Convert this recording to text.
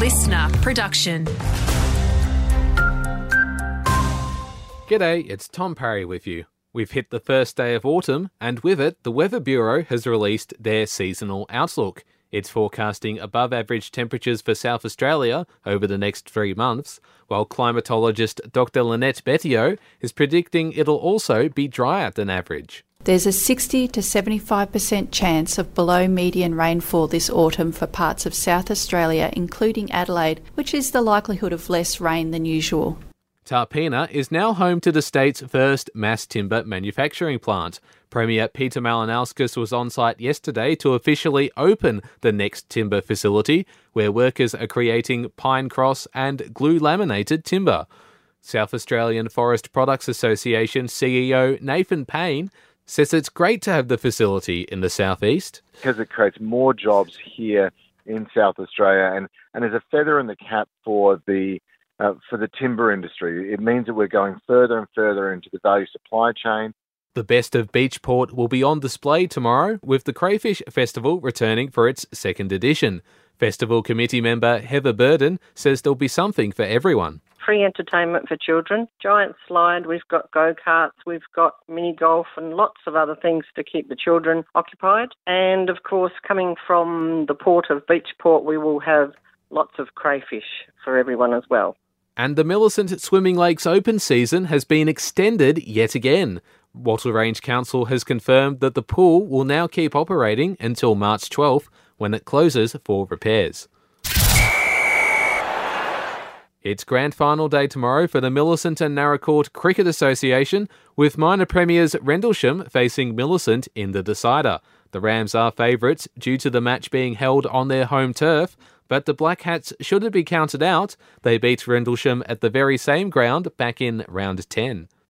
listener production. G'day, it's Tom Parry with you. We've hit the first day of autumn, and with it, the Weather Bureau has released their seasonal outlook. It's forecasting above average temperatures for South Australia over the next three months, while climatologist Dr. Lynette Bettio is predicting it'll also be drier than average. There's a 60 to 75% chance of below median rainfall this autumn for parts of South Australia, including Adelaide, which is the likelihood of less rain than usual. Tarpeena is now home to the state's first mass timber manufacturing plant. Premier Peter Malinauskas was on site yesterday to officially open the next timber facility, where workers are creating pine cross and glue laminated timber. South Australian Forest Products Association CEO Nathan Payne says it's great to have the facility in the southeast. Because it creates more jobs here in South Australia and, and is a feather in the cap for the uh, for the timber industry. It means that we're going further and further into the value supply chain. The best of Beachport will be on display tomorrow, with the Crayfish Festival returning for its second edition. Festival committee member Heather Burden says there'll be something for everyone. Free entertainment for children, giant slide, we've got go karts, we've got mini golf, and lots of other things to keep the children occupied. And of course, coming from the port of Beachport, we will have lots of crayfish for everyone as well. And the Millicent Swimming Lakes Open season has been extended yet again. Wattle Range Council has confirmed that the pool will now keep operating until March 12th when it closes for repairs. It's grand final day tomorrow for the Millicent and Naracoorte Cricket Association, with minor premiers Rendlesham facing Millicent in the decider. The Rams are favourites due to the match being held on their home turf, but the Black Hats shouldn't be counted out. They beat Rendlesham at the very same ground back in round 10.